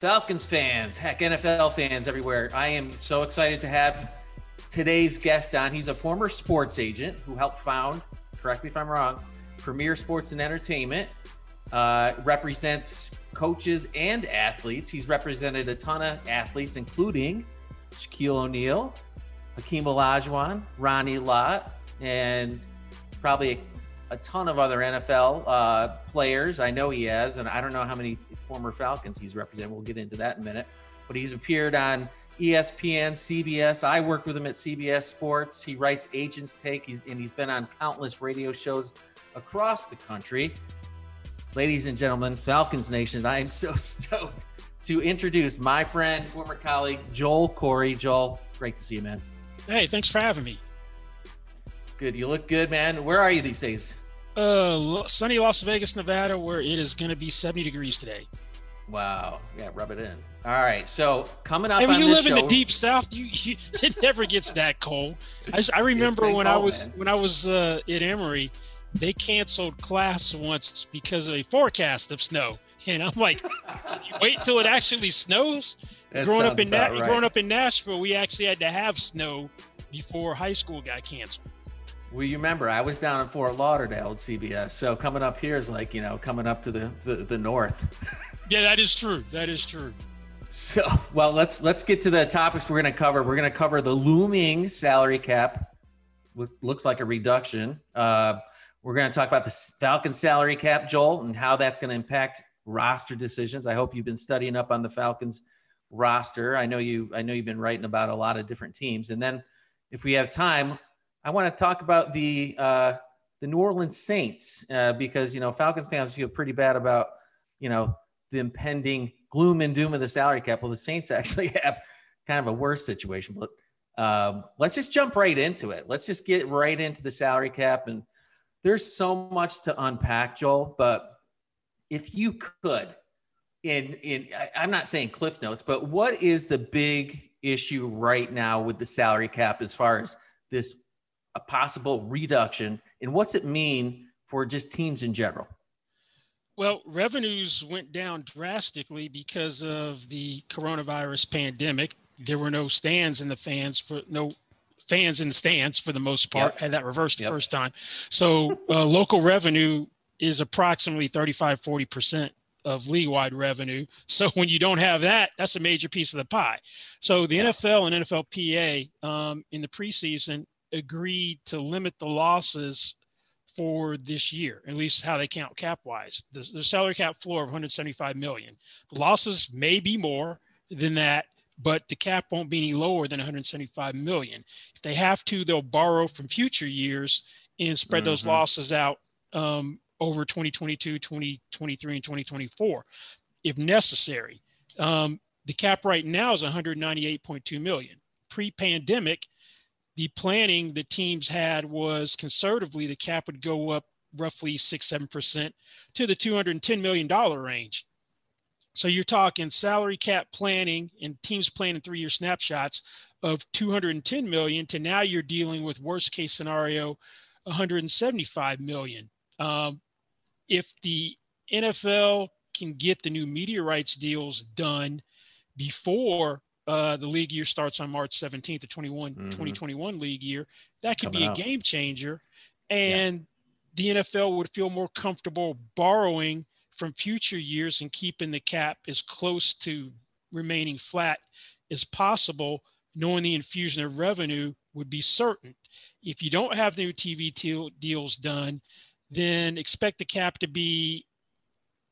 Falcons fans, heck, NFL fans everywhere. I am so excited to have today's guest on. He's a former sports agent who helped found, correct me if I'm wrong, Premier Sports and Entertainment. Uh, represents coaches and athletes. He's represented a ton of athletes, including Shaquille O'Neal, Hakeem Olajuwon, Ronnie Lott, and probably a, a ton of other NFL uh, players. I know he has, and I don't know how many former Falcons he's represented. We'll get into that in a minute. But he's appeared on ESPN, CBS. I worked with him at CBS Sports. He writes Agents Take, he's, and he's been on countless radio shows across the country. Ladies and gentlemen, Falcons Nation, I am so stoked to introduce my friend, former colleague, Joel Corry. Joel, great to see you, man. Hey, thanks for having me. Good. You look good, man. Where are you these days? Uh, sunny Las Vegas, Nevada, where it is going to be 70 degrees today. Wow. Yeah, rub it in. All right. So coming up on you live show, in the deep south. You, you it never gets that cold. I, I remember when I was when I was uh, at Emory, they canceled class once because of a forecast of snow, and I'm like, wait until it actually snows. That growing up in Na- right. growing up in Nashville, we actually had to have snow before high school got canceled. Well, you remember I was down in Fort Lauderdale at CBS, so coming up here is like you know coming up to the the, the north. Yeah, that is true. That is true. So, well, let's let's get to the topics we're going to cover. We're going to cover the looming salary cap, with looks like a reduction. Uh, we're going to talk about the Falcon salary cap, Joel, and how that's going to impact roster decisions. I hope you've been studying up on the Falcons roster. I know you. I know you've been writing about a lot of different teams. And then, if we have time, I want to talk about the uh, the New Orleans Saints uh, because you know Falcons fans feel pretty bad about you know the impending gloom and doom of the salary cap. Well, the Saints actually have kind of a worse situation, but um, let's just jump right into it. Let's just get right into the salary cap. And there's so much to unpack, Joel, but if you could, in, in, I- I'm not saying cliff notes, but what is the big issue right now with the salary cap as far as this a possible reduction and what's it mean for just teams in general? Well, revenues went down drastically because of the coronavirus pandemic. There were no stands in the fans for no fans in the stands for the most part. Yep. Had that reversed the Yep. first time. So uh, local revenue is approximately 35, 40% of league wide revenue. So when you don't have that, that's a major piece of the pie. So the. NFL and NFLPA um, in the preseason agreed to limit the losses for this year, at least how they count cap wise. The, the salary cap floor of 175 million. The losses may be more than that, but the cap won't be any lower than 175 million. If they have to, they'll borrow from future years and spread those Mhm. losses out um, over 2022, 2023, and 2024 if necessary. Um, the cap right now is 198.2 million. Pre-pandemic, the planning the teams had was conservatively the cap would go up roughly six, seven percent to the $210 million range. So you're talking salary cap planning and teams planning three-year snapshots of 210 million to now you're dealing with worst case scenario 175 million. Um, if the NFL can get the new media rights deals done before uh, the league year starts on March 17th, the 21 Mhm. 2021 league year, that could Coming be a up. game changer. And the NFL would feel more comfortable borrowing from future years and keeping the cap as close to remaining flat as possible, knowing the infusion of revenue would be certain. If you don't have new TV deal, deals done, then expect the cap to be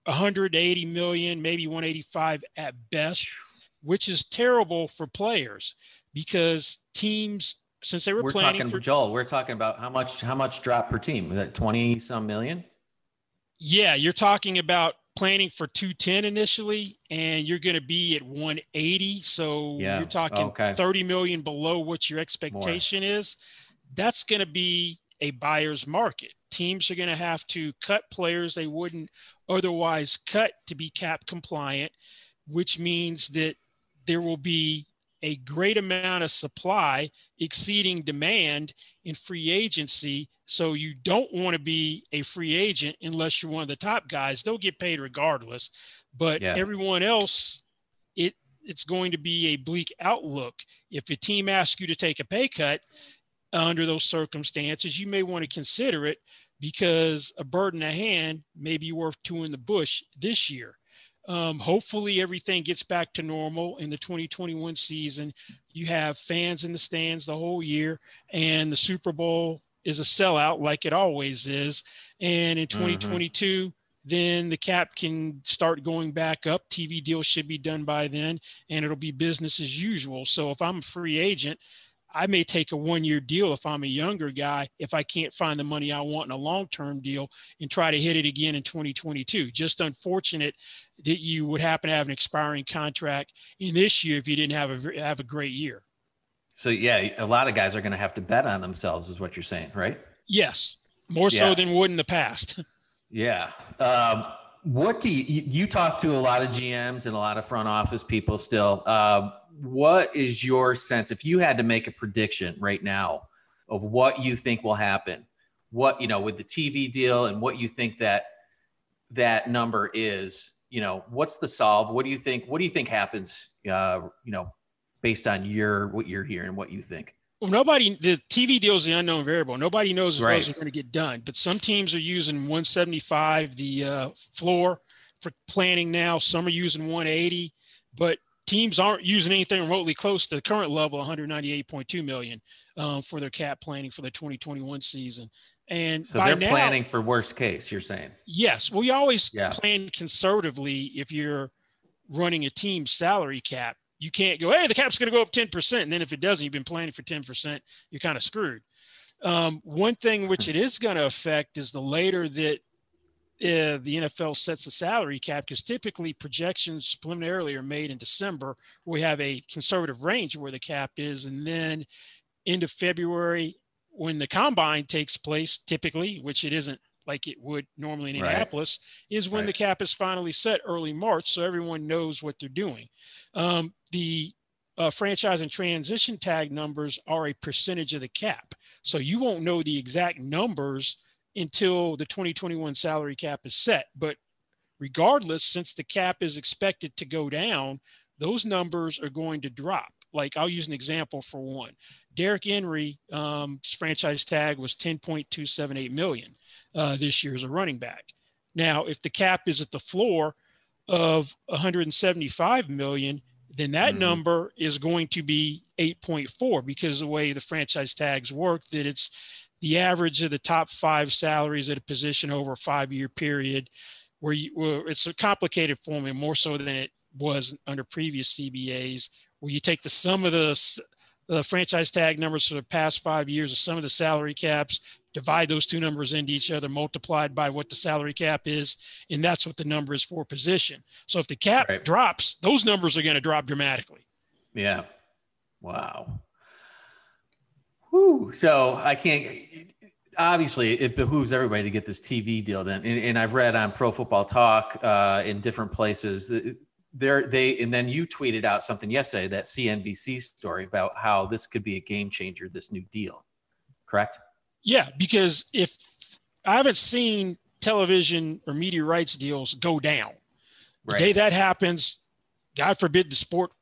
180 million, maybe 185 at best, which is terrible for players because teams, since they were We're planning talking for Joel. We're talking about how much how much drop per team? Is that twenty some million? Yeah, you're talking about planning for 210 initially, and you're going to be at 180. So Yeah, you're talking okay. 30 million below what your expectation is. That's going to be a buyer's market. Teams are going to have to cut players they wouldn't otherwise cut to be cap compliant, which means that there will be a great amount of supply exceeding demand in free agency. So you don't want to be a free agent unless you're one of the top guys. They'll get paid regardless. But Yeah. everyone else it it's going to be a bleak outlook. If a team asks you to take a pay cut under those circumstances, you may want to consider it because a bird in the hand may be worth two in the bush this year. Um, hopefully, everything gets back to normal in the 2021 season. You have fans in the stands the whole year, and the Super Bowl is a sellout like it always is. And in 2022, mm-hmm. then the cap can start going back up. TV deals should be done by then, and it'll be business as usual. So if I'm a free agent, I may take a one year deal if I'm a younger guy, if I can't find the money I want in a long term deal and try to hit it again in 2022. Just unfortunate that you would happen to have an expiring contract in this year if you didn't have a, have a great year. So, yeah, a lot of guys are going to have to bet on themselves, is what you're saying, right? Yes, more yeah. so than would in the past. Yeah. Um, what do you, you talk to a lot of GMs and a lot of front office people still? Um, what is your sense if you had to make a prediction right now of what you think will happen what you know with the tv deal and what you think that that number is you know what's the solve what do you think what do you think happens uh you know based on your what you're hearing what you think well, nobody, the TV deal is the unknown variable. Nobody knows if right. those are going to get done. But some teams are using 175, the uh, floor for planning now. Some are using 180. But teams aren't using anything remotely close to the current level 198.2 million um, for their cap planning for the 2021 season. And so they're now, planning for worst case you're saying? Yes. Well you always yeah. plan conservatively if you're running a team salary cap. You can't go hey the cap's going to go up 10% and then if it doesn't you've been planning for 10% you're kind of screwed. Um, one thing which it is going to affect is the later that uh, the NFL sets a salary cap because typically projections preliminarily are made in December. We have a conservative range where the cap is, and then into February when the combine takes place, typically, which it isn't like it would normally in Indianapolis, right. is when right. the cap is finally set early March, so everyone knows what they're doing. Um, the uh, franchise and transition tag numbers are a percentage of the cap, so you won't know the exact numbers until the 2021 salary cap is set. But regardless, since the cap is expected to go down, those numbers are going to drop. Like I'll use an example for one. Derrick Henry, um, franchise tag was 10.278 million uh, this year as a running back. Now, if the cap is at the floor of 175 million, then that mm-hmm. number is going to be 8.4 because the way the franchise tags work, that it's the average of the top five salaries at a position over a five year period where, you, where it's a complicated formula more so than it was under previous CBAs, where you take the sum of the, the franchise tag numbers for the past five years of some of the salary caps, divide those two numbers into each other, multiplied by what the salary cap is, and that's what the number is for position. So if the cap right. drops, those numbers are going to drop dramatically. Yeah. Wow. Whew. So I can't. Obviously, it behooves everybody to get this TV deal done. And, and I've read on Pro Football Talk uh, in different places that there they and then you tweeted out something yesterday that CNBC story about how this could be a game changer. This new deal, correct? Yeah, because if I haven't seen television or media rights deals go down, right. the day that happens, God forbid the sport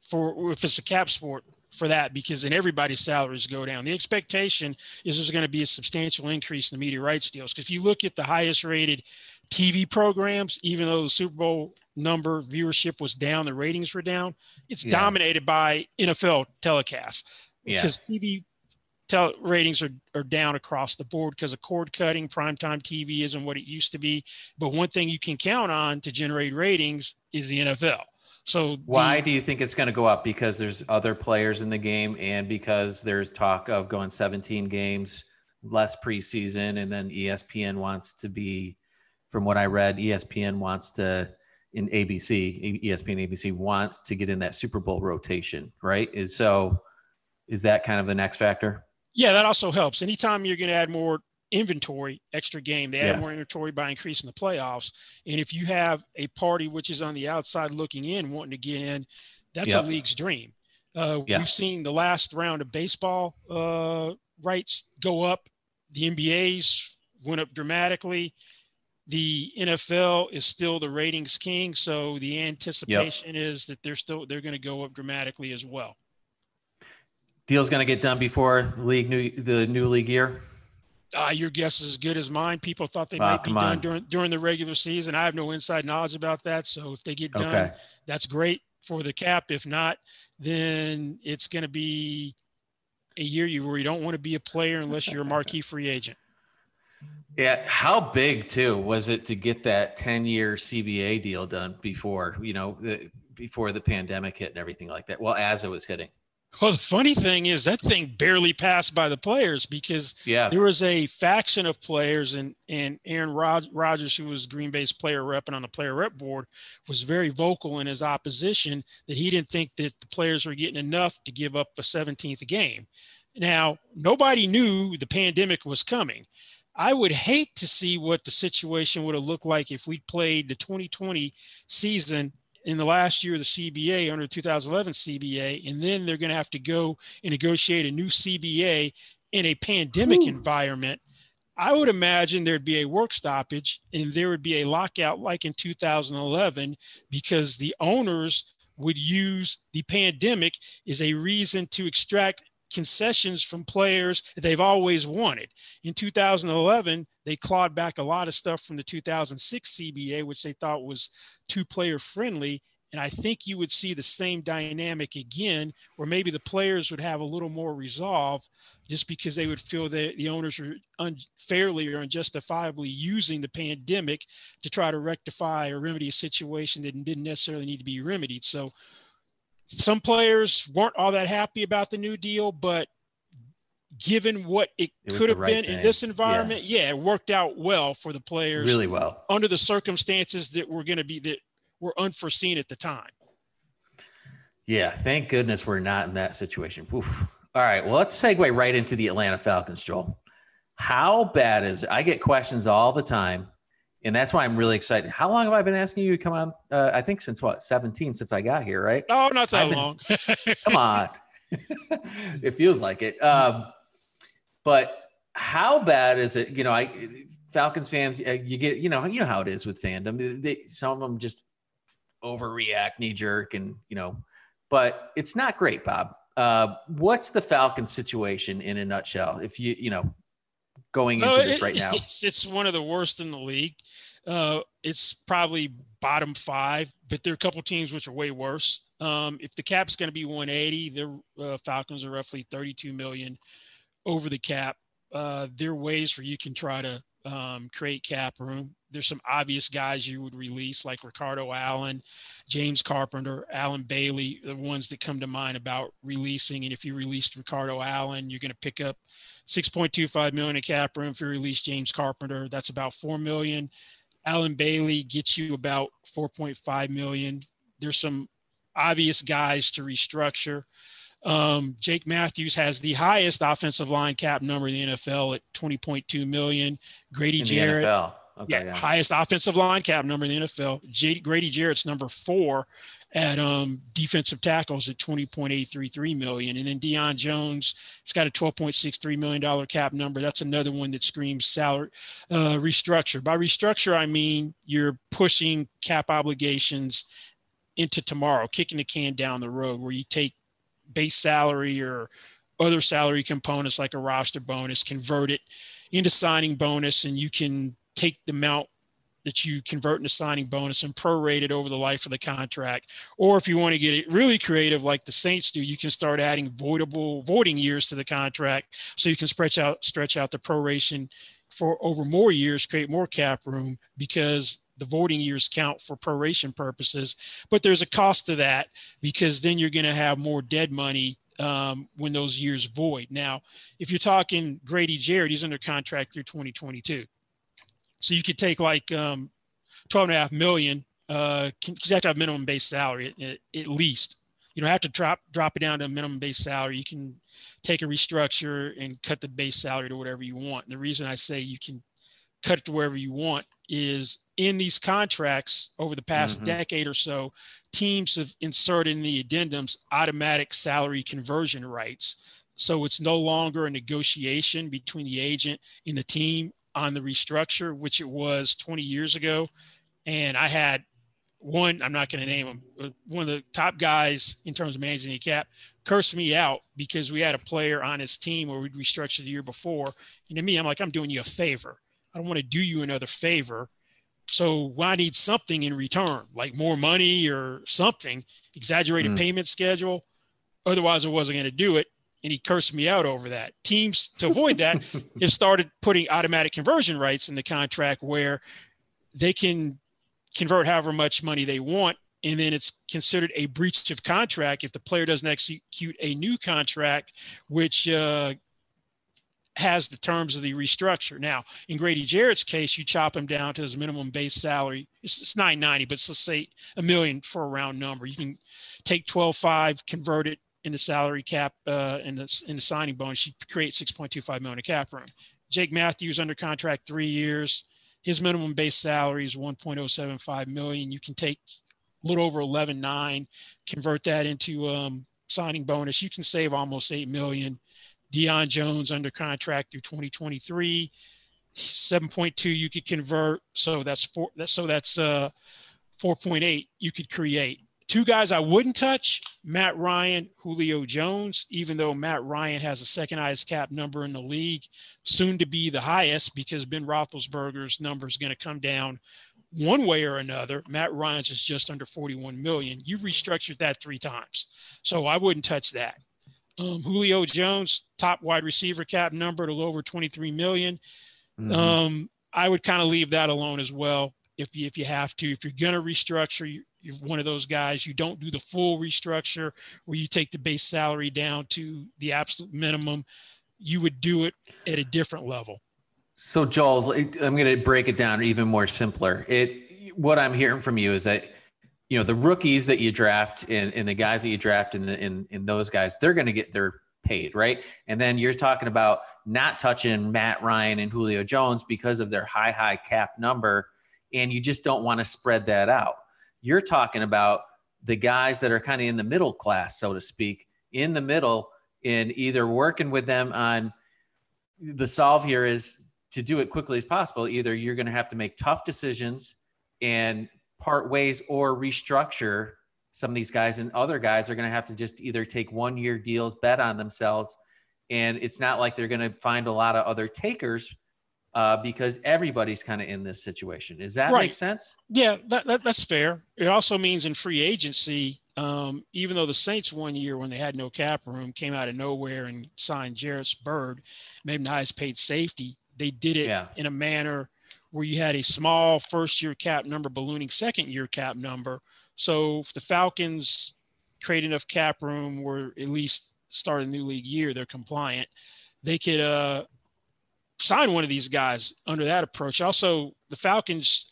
for if it's a cap sport for that because then everybody's salaries go down. The expectation is there's going to be a substantial increase in the media rights deals. Because if you look at the highest rated TV programs, even though the Super Bowl number viewership was down, the ratings were down, it's yeah. dominated by NFL telecasts. Yeah. Because TV tel- ratings are, are down across the board because of cord cutting. Primetime TV isn't what it used to be. But one thing you can count on to generate ratings is the NFL. So why the, do you think it's going to go up? Because there's other players in the game, and because there's talk of going 17 games, less preseason, and then ESPN wants to be, from what I read, ESPN wants to in ABC, ESPN ABC wants to get in that Super Bowl rotation, right? Is so, is that kind of the next factor? Yeah, that also helps. Anytime you're going to add more inventory, extra game. They add yeah. more inventory by increasing the playoffs. And if you have a party which is on the outside looking in, wanting to get in, that's yep. a league's dream. Uh, yeah. We've seen the last round of baseball uh, rights go up. The NBA's went up dramatically. the NFL is still the ratings king, so the anticipation yep. is that they're still they're going to go up dramatically as well. Deal's going to get done before league new the new league year. Uh, your guess is as good as mine. People thought they oh, might be done on. during during the regular season. I have no inside knowledge about that. So if they get done, okay. that's great for the cap. If not, then it's going to be a year you where you don't want to be a player unless you're a marquee free agent. Yeah, how big too was it to get that 10-year CBA deal done before, you know, the, before the pandemic hit and everything like that? Well, as it was hitting. Well, the funny thing is that thing barely passed by the players because yeah. there was a faction of players, and and Aaron Rod- Rodgers, who was Green Bay's player rep and on the player rep board, was very vocal in his opposition that he didn't think that the players were getting enough to give up a 17th game. Now, nobody knew the pandemic was coming. I would hate to see what the situation would have looked like if we played the 2020 season in the last year of the CBA under 2011 CBA, and then they're going to have to go and negotiate a new CBA in a pandemic Ooh. environment. I would imagine there'd be a work stoppage and there would be a lockout like in 2011 because the owners would use the pandemic as a reason to extract concessions from players that they've always wanted. In 2011, they clawed back a lot of stuff from the 2006 CBA, which they thought was too player friendly. And I think you would see the same dynamic again, where maybe the players would have a little more resolve just because they would feel that the owners were unfairly or unjustifiably using the pandemic to try to rectify or remedy a situation that didn't necessarily need to be remedied. So some players weren't all that happy about the new deal, but given what it, it could have right been thing. in this environment, yeah. yeah. it worked out well for the players. Really well. Under the circumstances that were going to be that were unforeseen at the time. Yeah, thank goodness we're not in that situation. Oof. All right, well, let's segue right into the Atlanta Falcons, Joel. How bad is it? I get questions all the time and that's why I'm really excited. How long have I been asking you to come on? Uh, I think since what 17 since I got here, right? Oh, not that been, long. come on, it feels like it. Um, but how bad is it? You know, I Falcons fans, uh, you get you know you know how it is with fandom. They, some of them just overreact, knee jerk, and you know, but it's not great, Bob. Uh, what's the Falcons situation in a nutshell? If you you know going into this right now? It's, it's, one of the worst in the league. Uh, it's probably bottom five, but there are a couple teams which are way worse. Um, if the cap is going to be 180, the uh, Falcons are roughly 32 million over the cap. Uh, there are ways where you can try to um, create cap room. There's some obvious guys you would release like Ricardo Allen, James Carpenter, Allen Bailey, the ones that come to mind about releasing. And if you released Ricardo Allen, you're going to pick up 6.25 million in cap room. If you release James Carpenter, that's about 4 million. Allen Bailey gets you about 4.5 million. There's some obvious guys to restructure. Um, Jake Matthews has the highest offensive line cap number in the NFL at 20.2 million. Grady in Jarrett, okay, yeah, yeah, highest offensive line cap number in the NFL. J- Grady Jarrett's number four at um, defensive tackles at 20.833 million, and then Deion Jones, it's got a 12.63 million dollar cap number. That's another one that screams salary uh, restructure. By restructure, I mean you're pushing cap obligations into tomorrow, kicking the can down the road, where you take base salary or other salary components like a roster bonus, convert it into signing bonus, and you can take the amount that you convert into signing bonus and prorate it over the life of the contract. Or if you want to get it really creative, like the Saints do, you can start adding voidable voiding years to the contract, so you can stretch out stretch out the proration for over more years, create more cap room because the voiding years count for proration purposes, but there's a cost to that because then you're going to have more dead money um, when those years void. Now, if you're talking Grady Jarrett, he's under contract through 2022. So you could take like um, 12 and a half million, uh, because you have to have minimum base salary at, at, least. You don't have to drop drop it down to a minimum base salary. You can take a restructure and cut the base salary to whatever you want. And the reason I say you can cut it to wherever you want is in these contracts over the past mm-hmm. decade or so, teams have inserted in the addendums automatic salary conversion rights. So it's no longer a negotiation between the agent and the team on the restructure, which it was 20 years ago. And I had one, I'm not going to name him, one of the top guys in terms of managing the cap, cursed me out because we had a player on his team where we'd restructured the year before. And to me, I'm like, I'm doing you a favor. I don't want to do you another favor. So I need something in return, like more money or something, exaggerated mm. payment schedule. Otherwise, I wasn't going to do it. And he cursed me out over that. Teams, to avoid that, have started putting automatic conversion rights in the contract where they can convert however much money they want. And then it's considered a breach of contract if the player doesn't execute a new contract, which uh, has the terms of the restructure. Now, in Grady Jarrett's case, you chop him down to his minimum base salary. It's, it's 990, but let's say a million for a round number. You can take 12.5, convert it in the salary cap uh, in the in the signing bonus. You create 6.25 million cap room. Jake Matthews under contract three years his minimum base salary is 1.075 million. You can take a little over 11.9, convert that into um, signing bonus. You can save almost 8 million. Deion Jones under contract through 2023, 7.2 you could convert. So that's four. So that's uh, 4.8 you could create. Two guys I wouldn't touch Matt Ryan, Julio Jones, even though Matt Ryan has the second highest cap number in the league, soon to be the highest because Ben Roethlisberger's number is going to come down one way or another. Matt Ryan's is just under 41 million. You've restructured that three times. So I wouldn't touch that. Um, Julio Jones, top wide receiver cap number, a little over 23 million. Mm-hmm. Um, I would kind of leave that alone as well if you, if you have to. If you're going to restructure, you're one of those guys you don't do the full restructure where you take the base salary down to the absolute minimum you would do it at a different level so joel i'm going to break it down even more simpler it what i'm hearing from you is that you know the rookies that you draft and, and the guys that you draft in, the, in, in those guys they're going to get their paid right and then you're talking about not touching matt ryan and julio jones because of their high high cap number and you just don't want to spread that out you're talking about the guys that are kind of in the middle class, so to speak, in the middle, in either working with them on the solve here is to do it quickly as possible. Either you're going to have to make tough decisions and part ways or restructure some of these guys, and other guys are going to have to just either take one year deals, bet on themselves. And it's not like they're going to find a lot of other takers uh, because everybody's kind of in this situation. Does that right. make sense? Yeah, that, that, that's fair. It also means in free agency, um, even though the Saints one year when they had no cap room came out of nowhere and signed Jairus Byrd maybe the highest paid safety, they did it yeah. in a manner where you had a small first year cap number ballooning second year cap number. So if the Falcons create enough cap room where at least start a new league year, they're compliant. They could uh, sign one of these guys under that approach. Also, the Falcons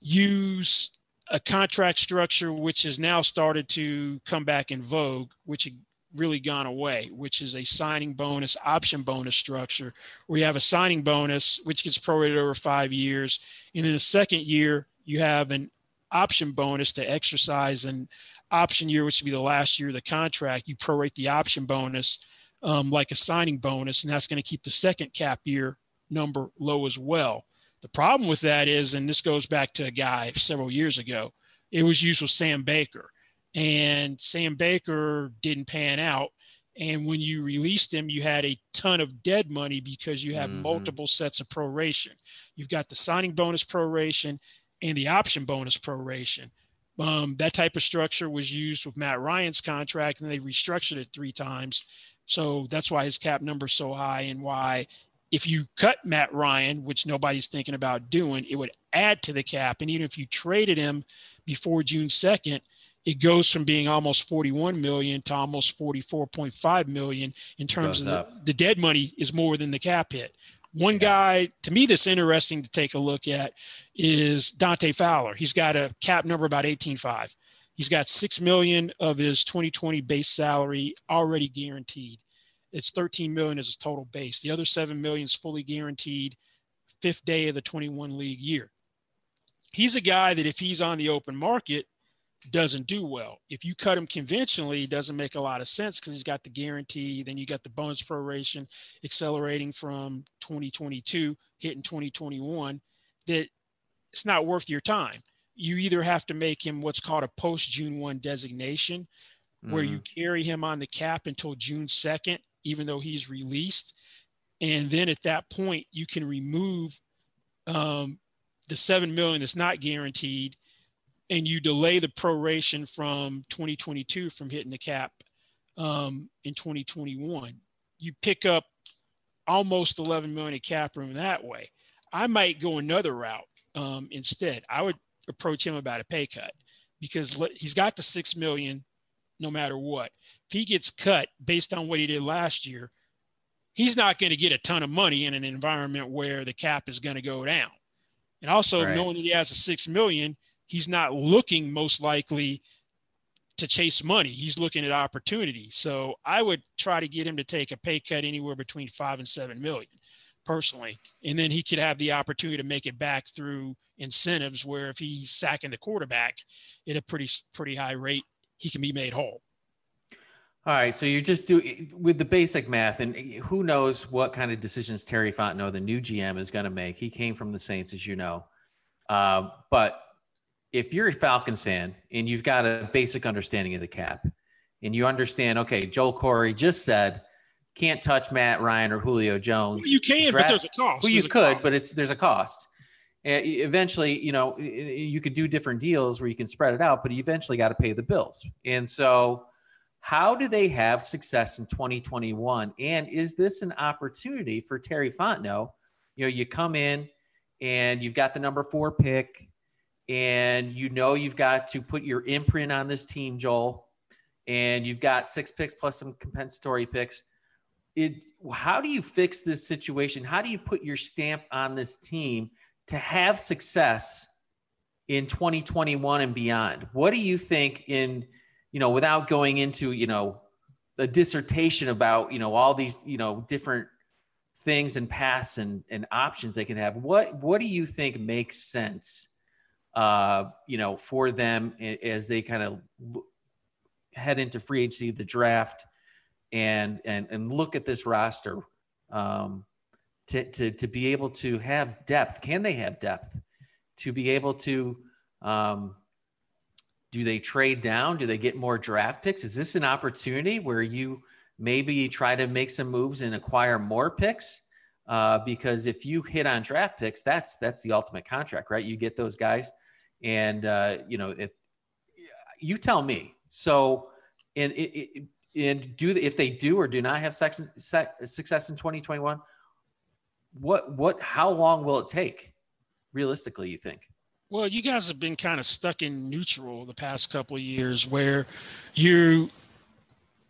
use a contract structure which has now started to come back in vogue, which really gone away, which is a signing bonus, option bonus structure, where you have a signing bonus which gets prorated over five years, and in the second year you have an option bonus to exercise an option year, which would be the last year of the contract. You prorate the option bonus um, like a signing bonus, and that's going to keep the second cap year number low as well. The problem with that is, and this goes back to a guy several years ago, it was used with Sam Baker, and Sam Baker didn't pan out. And when you released him, you had a ton of dead money because you have mm-hmm. multiple sets of proration. You've got the signing bonus proration and the option bonus proration. Um, that type of structure was used with Matt Ryan's contract, and they restructured it three times. So that's why his cap number is so high, and why if you cut Matt Ryan, which nobody's thinking about doing, it would add to the cap. And even if you traded him before June 2nd, it goes from being almost 41 million to almost 44.5 million in terms of the, the, dead money is more than the cap hit. One yeah. guy to me that's interesting to take a look at is Dante Fowler. He's got a cap number about 18.5. He's got 6 million of his 2020 base salary already guaranteed. It's 13 million as a total base. The other 7 million is fully guaranteed fifth day of the 21 league year. He's a guy that if he's on the open market, doesn't do well. If you cut him conventionally, it doesn't make a lot of sense because he's got the guarantee. Then you got the bonus proration accelerating from 2022 hitting 2021. That it's not worth your time. You either have to make him what's called a post June 1 designation, mm-hmm. where you mm-hmm. carry him on the cap until June 2nd, even though he's released. And then at that point, you can remove um, the seven million that's not guaranteed and you delay the proration from 2022 from hitting the cap um, in 2021. You pick up almost 11 million of cap room that way. I might go another route um, instead. I would approach him about a pay cut because he's got the six million no matter what. If he gets cut based on what he did last year, he's not going to get a ton of money in an environment where the cap is going to go down. And also right. knowing that he has a six million, he's not looking most likely to chase money. He's looking at opportunity. So I would try to get him to take a pay cut anywhere between five and seven million personally. And then he could have the opportunity to make it back through incentives where if he's sacking the quarterback at a pretty pretty high rate, he can be made whole. All right, so you're just doing with the basic math, and who knows what kind of decisions Terry Fontenot, the new GM, is going to make. He came from the Saints, as you know, uh, but if you're a Falcons fan and you've got a basic understanding of the cap and you understand, okay, Joel Corry just said can't touch Matt Ryan or Julio Jones. Well, you can, draft, but there's a cost. Well, you could, but it's there's a cost. And eventually, you know, you could do different deals where you can spread it out, but you eventually got to pay the bills. And so, how do they have success in 2021? And is this an opportunity for Terry Fontenot? You know, you come in and you've got the number four pick and you know you've got to put your imprint on this team, Joel, and you've got six picks plus some compensatory picks. It, how do you fix this situation? How do you put your stamp on this team to have success in 2021 and beyond? What do you think in, you know, without going into, you know, a dissertation about, you know, all these, you know, different things and paths and, and options they can have. What, what do you think makes sense uh, you know, for them as they kind of head into free agency, the draft, and and and look at this roster um, to to to be able to have depth. Can they have depth to be able to? Um, do they trade down? Do they get more draft picks? Is this an opportunity where you maybe try to make some moves and acquire more picks? Uh, because if you hit on draft picks, that's that's the ultimate contract, right? You get those guys and uh, you know, it, you tell me. So, and it, and do if they do or do not have sex, success in 2021, what what how long will it take, realistically? You think? Well, you guys have been kind of stuck in neutral the past couple of years, where you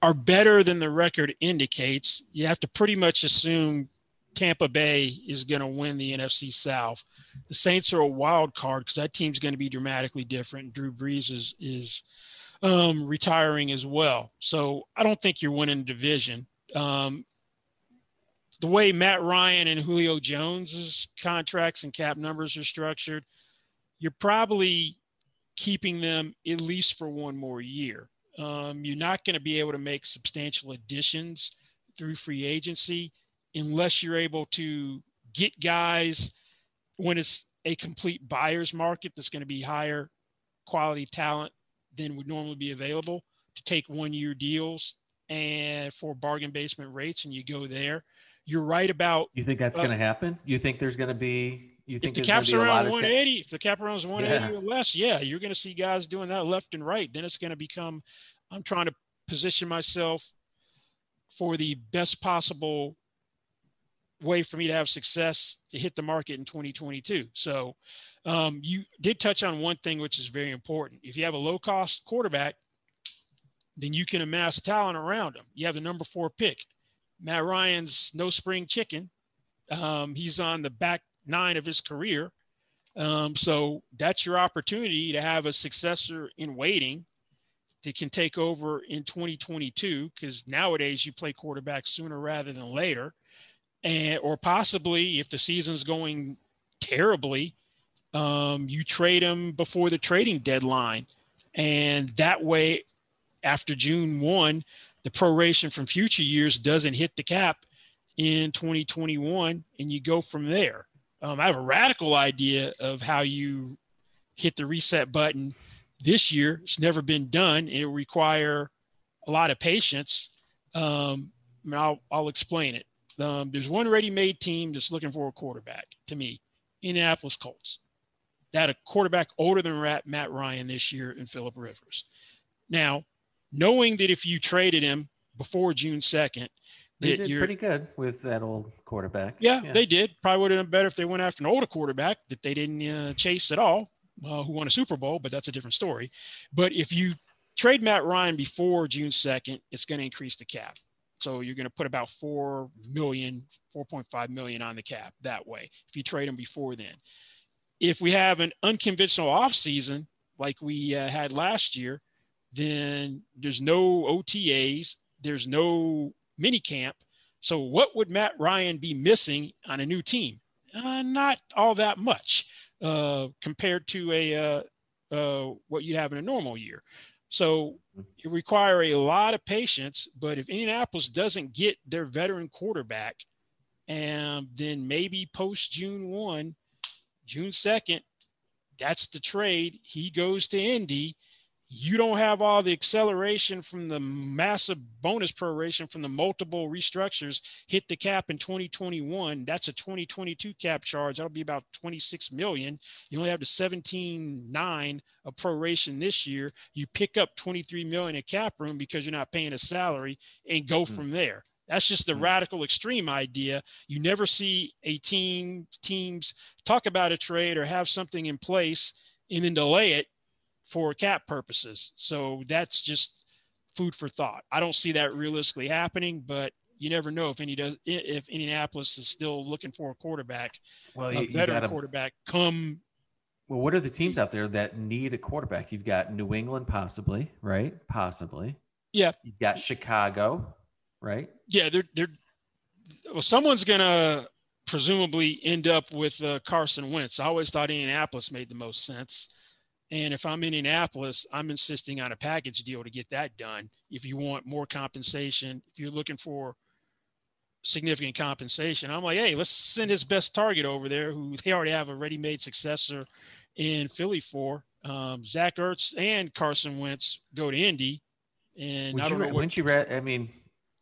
are better than the record indicates. You have to pretty much assume Tampa Bay is going to win the NFC South. The Saints are a wild card because that team's going to be dramatically different. Drew Brees is is um, retiring as well, so I don't think you're winning the division. Um, the way Matt Ryan and Julio Jones's contracts and cap numbers are structured, you're probably keeping them at least for one more year. Um, you're not going to be able to make substantial additions through free agency unless you're able to get guys when it's a complete buyer's market that's going to be higher quality talent than would normally be available to take one year deals and for bargain basement rates and you go there you're right about you think that's uh, going to happen you think there's going to be you think if the cap's around 180 if the cap around 180 yeah. or less yeah you're going to see guys doing that left and right then it's going to become i'm trying to position myself for the best possible way for me to have success to hit the market in 2022. So um, you did touch on one thing, which is very important. If you have a low cost quarterback, then you can amass talent around him. You have the number four pick. Matt Ryan's no spring chicken. Um, he's on the back nine of his career. Um, so that's your opportunity to have a successor in waiting that can take over in 2022 because nowadays you play quarterback sooner rather than later and or possibly if the season's going terribly, um, you trade him before the trading deadline And that way, after June 1, the proration from future years doesn't hit the cap in 2021, and you go from there. Um, I have a radical idea of how you hit the reset button this year. It's never been done, and it require a lot of patience. Um, I'll, I'll explain it. Um, there's one ready-made team that's looking for a quarterback. To me, Indianapolis Colts. That a quarterback older than Matt Ryan this year in Philip Rivers. Now, knowing that if you traded him before June 2nd, they did pretty good with that old quarterback. Yeah, yeah, they did. Probably would have done better if they went after an older quarterback that they didn't uh, chase at all, uh, who won a Super Bowl, but that's a different story. But if you trade Matt Ryan before June 2nd, it's going to increase the cap. So you're going to put about 4 million, 4.5 million on the cap that way if you trade him before then. If we have an unconventional offseason like we uh, had last year, then there's no OTAs, there's no mini camp. So what would Matt Ryan be missing on a new team? Uh, not all that much uh, compared to a uh, uh, what you'd have in a normal year. So mm-hmm. it require a lot of patience. But if Indianapolis doesn't get their veteran quarterback, and then maybe post June one, June second, that's the trade. He goes to Indy. You don't have all the acceleration from the massive bonus proration from the multiple restructures hit the cap in 2021. That's a 2022 cap charge. That'll be about 26 million. You only have the 17.9 of proration this year. You pick up 23 million in cap room because you're not paying a salary and go mm-hmm. from there. That's just the mm-hmm. radical extreme idea. You never see a team teams talk about a trade or have something in place and then delay it for cap purposes. So that's just food for thought. I don't see that realistically happening, but you never know if any does if Indianapolis is still looking for a quarterback, well, a veteran gotta, quarterback come. Well, what are the teams out there that need a quarterback? You've got New England, possibly, right? Possibly. Yeah. You've got Chicago, right? Yeah, they're they're. Well, someone's gonna presumably end up with uh, Carson Wentz. I always thought Indianapolis made the most sense. And if I'm in Indianapolis, I'm insisting on a package deal to get that done. If you want more compensation, if you're looking for significant compensation, I'm like, hey, let's send his best target over there, who they already have a ready-made successor in Philly for. Um, Zach Ertz and Carson Wentz go to Indy, and would I don't you, know. What, you? I mean,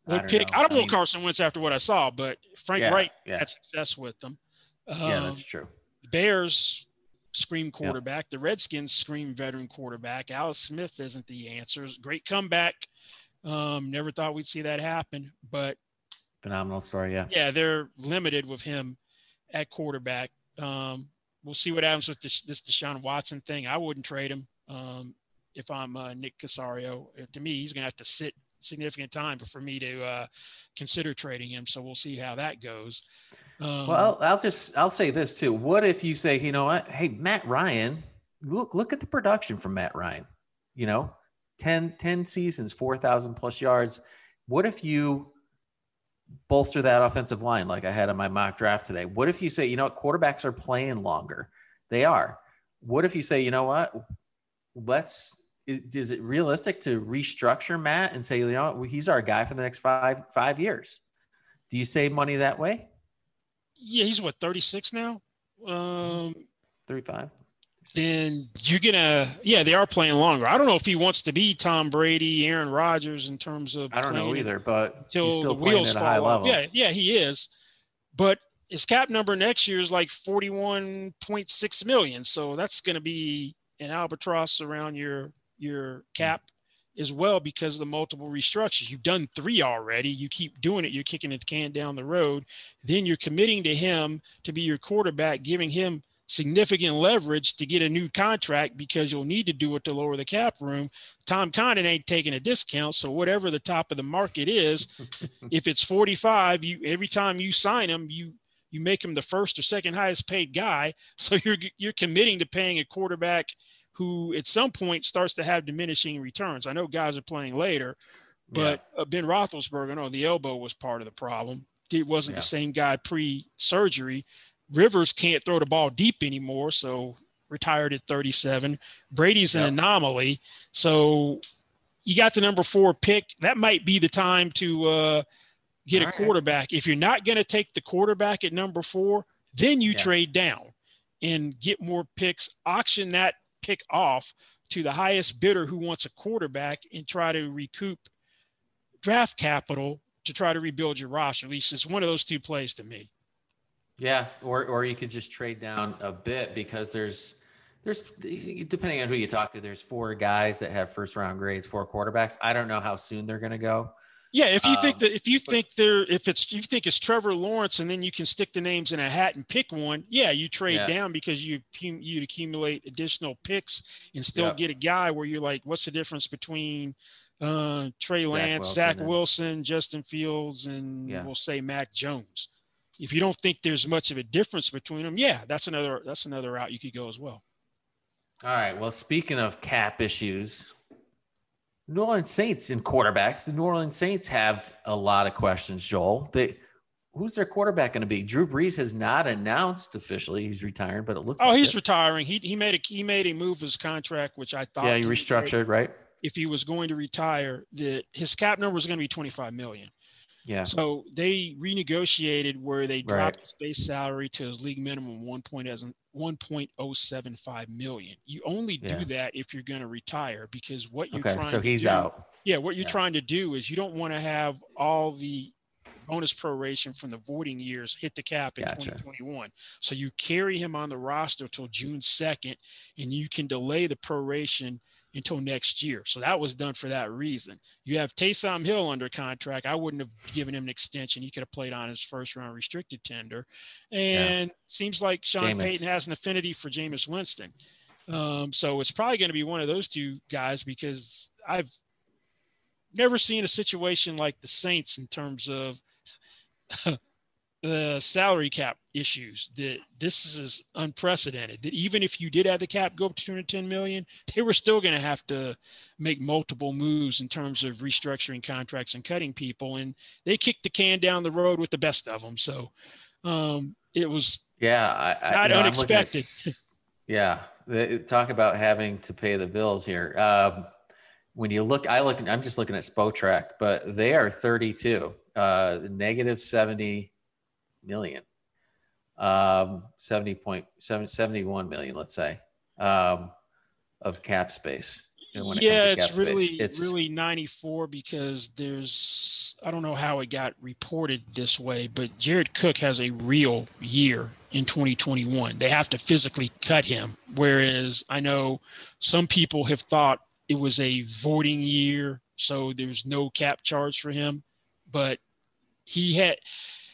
what I don't pick? Know. I don't I mean, Carson Wentz after what I saw, but Frank yeah, Reich yeah. had success with them. Um, yeah, that's true. Bears scream quarterback. Yep. The Redskins scream veteran quarterback. Alex Smith isn't the answer. Great comeback. Um, never thought we'd see that happen, but phenomenal story. Yeah. Yeah, they're limited with him at quarterback. Um, we'll see what happens with this, this Deshaun Watson thing. I wouldn't trade him um, if I'm uh, Nick Caserio. Uh, to me, he's going to have to sit significant time for me to uh, consider trading him. So we'll see how that goes. Um, well, I'll, I'll, just I'll say this too. What if you say, you know what? Hey, Matt Ryan, look look at the production from Matt Ryan. You know, 10, 10 seasons, four thousand plus yards. What if you bolster that offensive line like I had on my mock draft today? What if you say, you know what, quarterbacks are playing longer? They are. What if you say, you know what? Let's is, it realistic to restructure Matt and say, you know, he's our guy for the next five five years? Do you save money that way? Yeah, he's what 36 now. Um, 35. Then you're gonna, yeah, they are playing longer. I don't know if he wants to be Tom Brady, Aaron Rodgers in terms of. I don't know either, but until the wheels fall off. Yeah, yeah, he is. But his cap number next year is like 41.6 million, so that's going to be an albatross around your your cap as well because of the multiple restructures. You've done three already. You keep doing it. You're kicking the can down the road. Then you're committing to him to be your quarterback, giving him significant leverage to get a new contract because you'll need to do it to lower the cap room. Tom Condon ain't taking a discount. So whatever the top of the market is, if it's 45, you every time you sign him, you you make him the first or second highest paid guy. So you're you're committing to paying a quarterback – who at some point starts to have diminishing returns. I know guys are playing later, but yeah. uh, Ben Roethlisberger, no, the elbow was part of the problem. It wasn't yeah. the same guy pre-surgery. Rivers can't throw the ball deep anymore, so retired at 37. Brady's an anomaly. So you got the number four pick. That might be the time to uh, get All a quarterback. Right. If you're not going to take the quarterback at number four, then you yeah. trade down and get more picks, auction that pick off to the highest bidder who wants a quarterback and try to recoup draft capital to try to rebuild your roster. At least it's one of those two plays to me. Yeah, or or you could just trade down a bit because there's there's depending on who you talk to, there's four guys that have first round grades, four quarterbacks. I don't know how soon they're going to go. Yeah, if you um, think that if you think they're if it's you think it's Trevor Lawrence and then you can stick the names in a hat and pick one, yeah, you trade yeah. down because you you accumulate additional picks and still get a guy where you're like, what's the difference between uh, Trey Zach Lance, Wilson Zach and, Wilson, Justin Fields, and yeah. we'll say Mac Jones. If you don't think there's much of a difference between them, yeah, that's another that's another route you could go as well. All right. Well, speaking of cap issues, New Orleans Saints in quarterbacks. The New Orleans Saints have a lot of questions, Joel. They, who's their quarterback going to be? Drew Brees has not announced officially he's retiring, but it looks. Oh, like he's it. retiring. He he made a he made a move his contract, which I thought. Yeah, he restructured, right? If he was going to retire, that his cap number was going to be twenty five million. Yeah. So they renegotiated where they dropped right. his base salary to his league minimum one point as 1.075 million. You only do yeah. that if you're going to retire because what you're okay, trying so he's do, out. Yeah, what you're yeah. trying to do is you don't want to have all the bonus proration from the voiding years hit the cap in gotcha. 2021. So you carry him on the roster till June 2nd and you can delay the proration until next year. So that was done for that reason. You have Taysom Hill under contract. I wouldn't have given him an extension. He could have played on his first round restricted tender. And yeah. seems like Sean Jameis. Payton has an affinity for Jameis Winston. Um, so it's probably going to be one of those two guys because I've never seen a situation like the Saints in terms of the salary cap issues that this is unprecedented that even if you did have the cap go up to 210 million they were still going to have to make multiple moves in terms of restructuring contracts and cutting people and they kicked the can down the road with the best of them so um, it was yeah I, not you know, unexpected. at, yeah talk about having to pay the bills here. Um, when you look i look i'm just looking at spotrac but they are 32 uh, negative 70 million, um, 70 point, 71 million, let's say, um, of cap space. yeah, it it's really, it's really 94 because there's, I don't know how it got reported this way, but Jared Cook has a real year in 2021. They have to physically cut him. Whereas I know some people have thought it was a voiding year, so there's no cap charge for him. But he had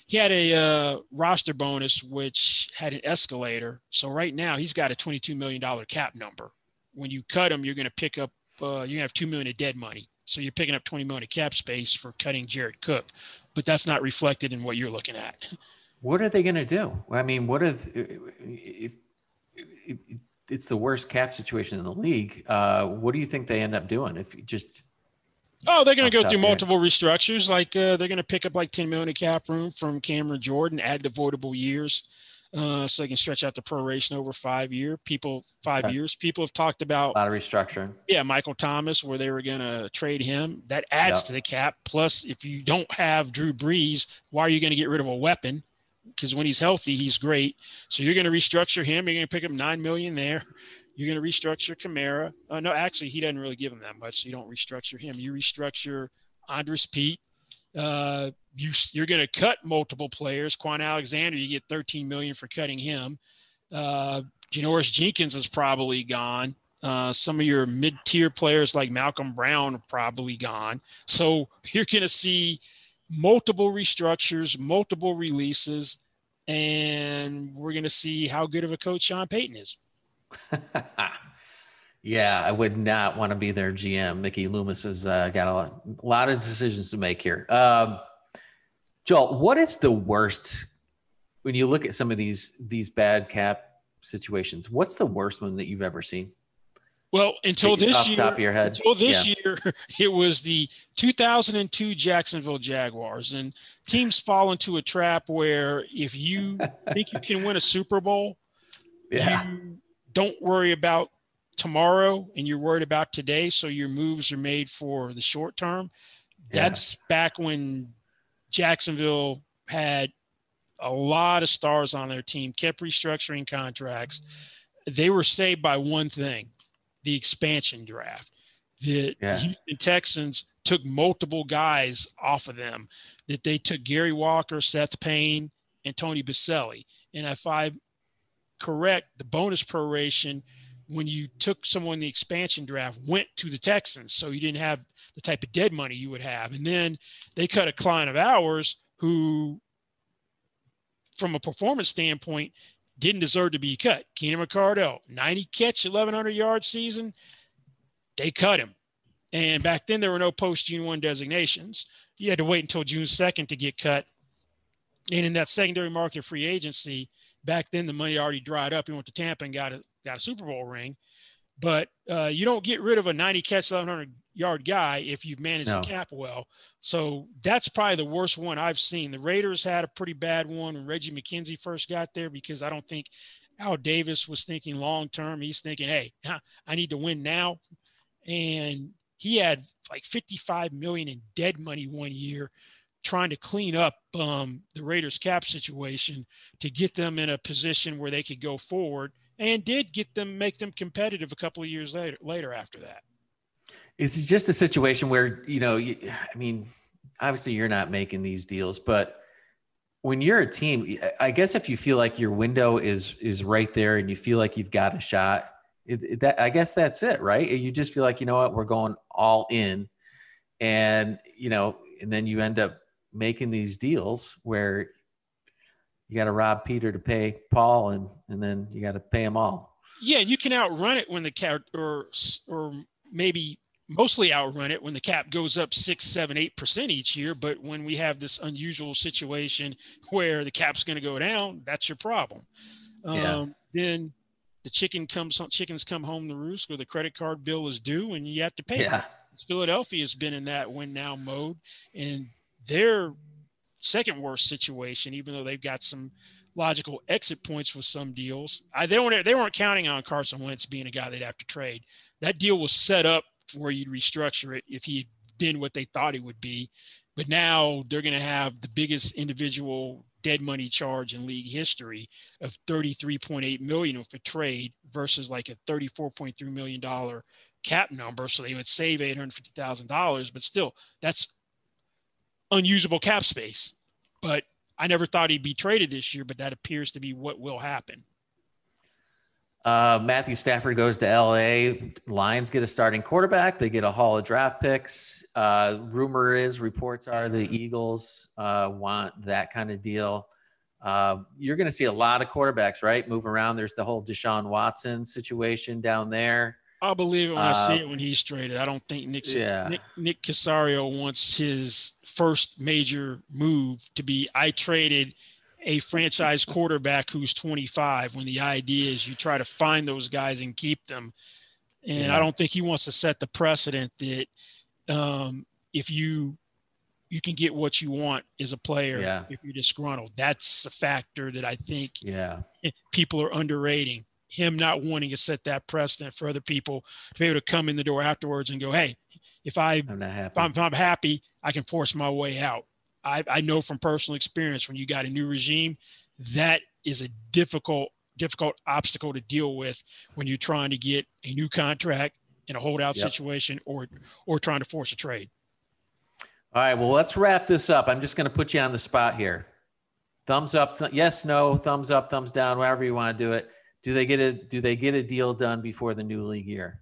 he had a uh, roster bonus which had an escalator. So right now he's got a $22 million cap number. When you cut him, you're going to pick up, uh, you have 2 million of dead money. So you're picking up 20 million of cap space for cutting Jared Cook, but that's not reflected in what you're looking at. What are they going to do? I mean, what if, if, if it's the worst cap situation in the league? Uh, what do you think they end up doing if you just Oh, they're going to go through multiple restructures. Like uh, they're going to pick up like 10 million cap room from Cameron Jordan, add the voidable years, uh, so they can stretch out the proration over five year. People five okay. years. People have talked about a lot of restructuring. Yeah, Michael Thomas, where they were going to trade him. That adds yep. to the cap. Plus, if you don't have Drew Brees, why are you going to get rid of a weapon? Because when he's healthy, he's great. So you're going to restructure him. You're going to pick up nine million there. You're going to restructure Kamara. Uh, no, actually, he doesn't really give him that much. So you don't restructure him. You restructure Andrus Peat. Uh, you, you're going to cut multiple players. Kwon Alexander, you get 13 million for cutting him. Uh, Janoris Jenkins is probably gone. Uh, some of your mid-tier players like Malcolm Brown are probably gone. So you're going to see multiple restructures, multiple releases, and we're going to see how good of a coach Sean Payton is. yeah, I would not want to be their GM. Mickey Loomis has uh, got a lot, a lot, of decisions to make here. Um, Joel, what is the worst when you look at some of these these bad cap situations? What's the worst one that you've ever seen? Well, until this year, top of your head. until this yeah. year, it was the 2002 Jacksonville Jaguars, and teams fall into a trap where if you think you can win a Super Bowl, yeah. you don't worry about tomorrow and you're worried about today. So your moves are made for the short term. That's yeah. back when Jacksonville had a lot of stars on their team, kept restructuring contracts. They were saved by one thing the expansion draft. The yeah. Houston Texans took multiple guys off of them, that they took Gary Walker, Seth Payne, and Tony Boselli. And if I correct, the bonus proration when you took someone in the expansion draft went to the Texans. So you didn't have the type of dead money you would have. And then they cut a client of ours who, from a performance standpoint, didn't deserve to be cut. Keenan McCardell, 90 catch, 1,100 yard season. They cut him. And back then, there were no post June 1 designations. You had to wait until June 2nd to get cut. And in that secondary market free agency, back then the money already dried up. He went to Tampa and got a, got a Super Bowl ring. But uh, you don't get rid of a 90 catch, 1,100 yard guy if you've managed no. the cap well. So that's probably the worst one I've seen. The Raiders had a pretty bad one when Reggie McKenzie first got there because I don't think Al Davis was thinking long term. He's thinking, hey, I need to win now. And he had like 55 million in dead money one year trying to clean up um, the Raiders cap situation to get them in a position where they could go forward and did get them make them competitive a couple of years later later after that. It's just a situation where, you know, you, I mean, obviously you're not making these deals, but when you're a team, I guess if you feel like your window is is right there and you feel like you've got a shot, it, it, that I guess that's it, right? You just feel like you know what, we're going all in, and you know, and then you end up making these deals where you got to rob Peter to pay Paul, and and then you got to pay them all. Yeah, you can outrun it when the cap, or or maybe mostly outrun it when the cap goes up six, seven, eight percent each year. But when we have this unusual situation where the cap's going to go down, that's your problem. Yeah. Um, then the chicken comes chickens come home to roost where the credit card bill is due and you have to pay. Yeah. Philadelphia has been in that win now mode, and their second worst situation, even though they've got some logical exit points with some deals. I, they weren't they weren't counting on Carson Wentz being a guy they'd have to trade. That deal was set up where you'd restructure it if he had been what they thought he would be. But now they're going to have the biggest individual dead money charge in league history of 33.8 million for trade versus like a 34.3 million dollar cap number. So they would save $850,000, but still that's unusable cap space. But I never thought he'd be traded this year, but that appears to be what will happen. Uh, Matthew Stafford goes to LA. Lions get a starting quarterback. They get a haul of draft picks. Uh, rumor is, reports are the Eagles uh, want that kind of deal. Uh, you're going to see a lot of quarterbacks, right? Move around. There's the whole Deshaun Watson situation down there. I'll believe it when I see uh, it when he's traded. I don't think Nick, yeah. Nick, Nick Caserio wants his first major move to be I traded a franchise quarterback who's 25 when the idea is you try to find those guys and keep them. And yeah. I don't think he wants to set the precedent that um, if you you can get what you want as a player yeah. if you're disgruntled. That's a factor that I think yeah people are underrating. Him not wanting to set that precedent for other people to be able to come in the door afterwards and go, "Hey, if I I'm not happy. If I'm, if I'm happy, I can force my way out." I, I know from personal experience when you got a new regime, that is a difficult difficult obstacle to deal with when you're trying to get a new contract in a holdout yep. situation or or trying to force a trade. All right, well, let's wrap this up. I'm just going to put you on the spot here. Thumbs up, th- yes, no, thumbs up, thumbs down, whatever you want to do it. Do they get a do they get a deal done before the new league year?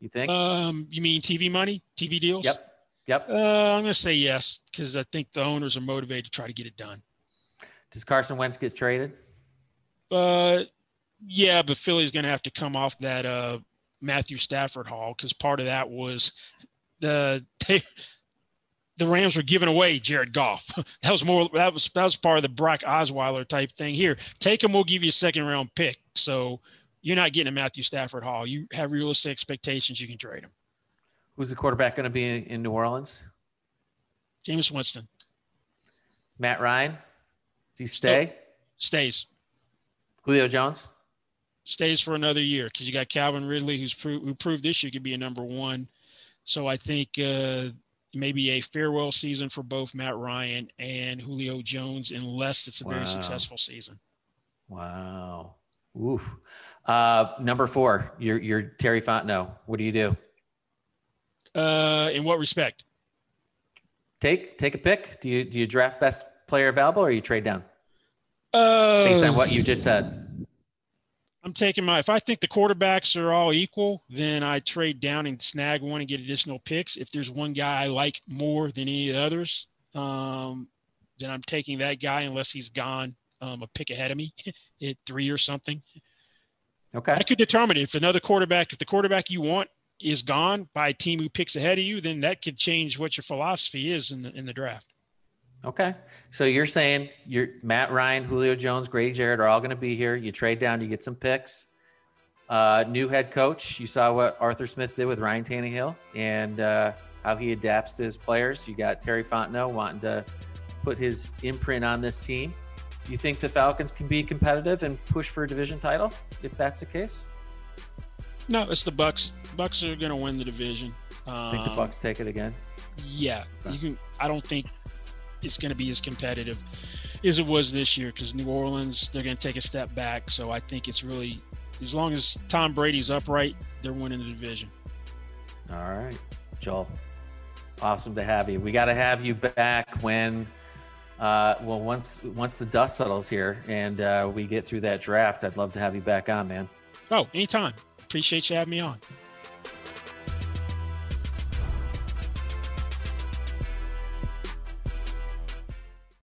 You think? Um, you mean TV money, TV deals? Yep. Yep. Uh, I'm going to say yes because I think the owners are motivated to try to get it done. Does Carson Wentz get traded? Uh, yeah, but Philly's going to have to come off that uh, Matthew Stafford haul because part of that was the they, the Rams were giving away Jared Goff. that was more that was that was part of the Brock Osweiler type thing. Here, take him. We'll give you a second round pick. So you're not getting a Matthew Stafford haul. You have realistic expectations. You can trade him. Who's the quarterback going to be in, New Orleans? Jameis Winston. Matt Ryan. Does he stay? Stays. Julio Jones. stays for another year because you got Calvin Ridley, who's pro- who proved this year could be a number one. So I think uh, maybe a farewell season for both Matt Ryan and Julio Jones, unless it's a very successful season. Wow. Oof. Uh, number four, you're, you're Terry Fontenot. What do you do? Uh, in what respect? Take take a pick. Do you do you draft best player available or you trade down? Uh, Based on what you just said. I'm taking my if I think the quarterbacks are all equal, then I trade down and snag one and get additional picks. If there's one guy I like more than any of the others, um, then I'm taking that guy unless he's gone um, a pick ahead of me at three or something. Okay. I could determine if another quarterback, if the quarterback you want is gone by a team who picks ahead of you, then that could change what your philosophy is in the in the draft. Okay. So you're saying you're Matt Ryan, Julio Jones, Grady Jarrett are all going to be here. You trade down, you get some picks. Uh, new head coach. You saw what Arthur Smith did with Ryan Tannehill and uh, how he adapts to his players. You got Terry Fontenot wanting to put his imprint on this team. Do you think the Falcons can be competitive and push for a division title if that's the case? No, it's the Bucs. Bucs are going to win the division. Um, think the Bucs take it again? Yeah, you can. I don't think it's going to be as competitive as it was this year because New Orleans they're going to take a step back. So I think it's really as long as Tom Brady's upright, they're winning the division. All right, Joel. Awesome to have you. We got to have you back when, uh, well, once once the dust settles here and uh, we get through that draft. I'd love to have you back on, man. Oh, anytime. Appreciate you having me on.